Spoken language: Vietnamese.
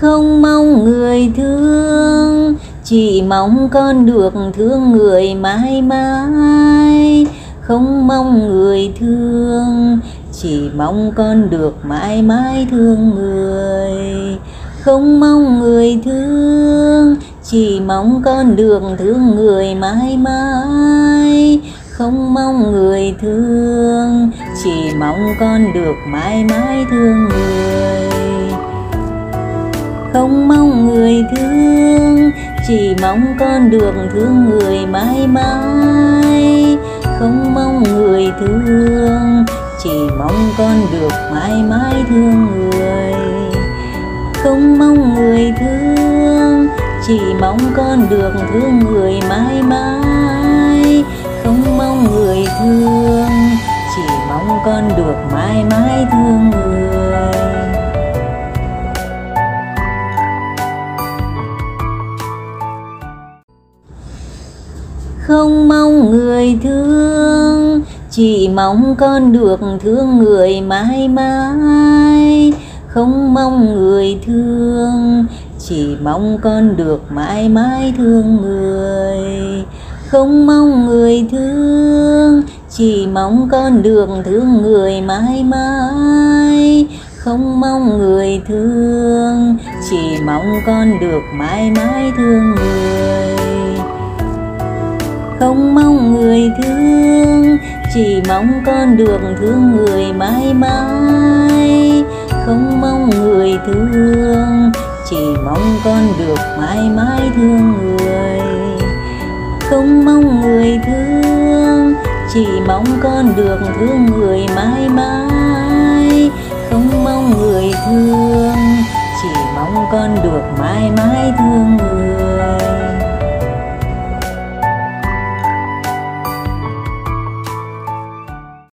không mong người thương, chỉ mong con được thương người mãi mãi. Không mong người thương, chỉ mong con được mãi mãi thương người. Không mong người thương, chỉ mong con được thương người mãi mãi. Không mong người thương, chỉ mong con được mãi mãi thương người. Người thương, chỉ mong con được thương người mãi mãi, không mong người thương, chỉ mong con được mãi mãi thương người. Không mong người thương, chỉ mong con được thương người mãi mãi, không mong người thương, chỉ mong con được mãi mãi thương người. Không mong người thương. Chỉ mong con được thương người mãi mãi, không mong người thương. Chỉ mong con được mãi mãi thương người, không mong người thương. Chỉ mong con được thương người mãi mãi, không mong người thương. Chỉ mong con được mãi mãi thương người không mong người thương, chỉ mong con được thương người mãi mãi. Không mong người thương, chỉ mong con được mãi mãi thương người. Không mong người thương, chỉ mong con được thương người mãi mãi. Không mong người thương, chỉ mong con được mãi mãi thương người.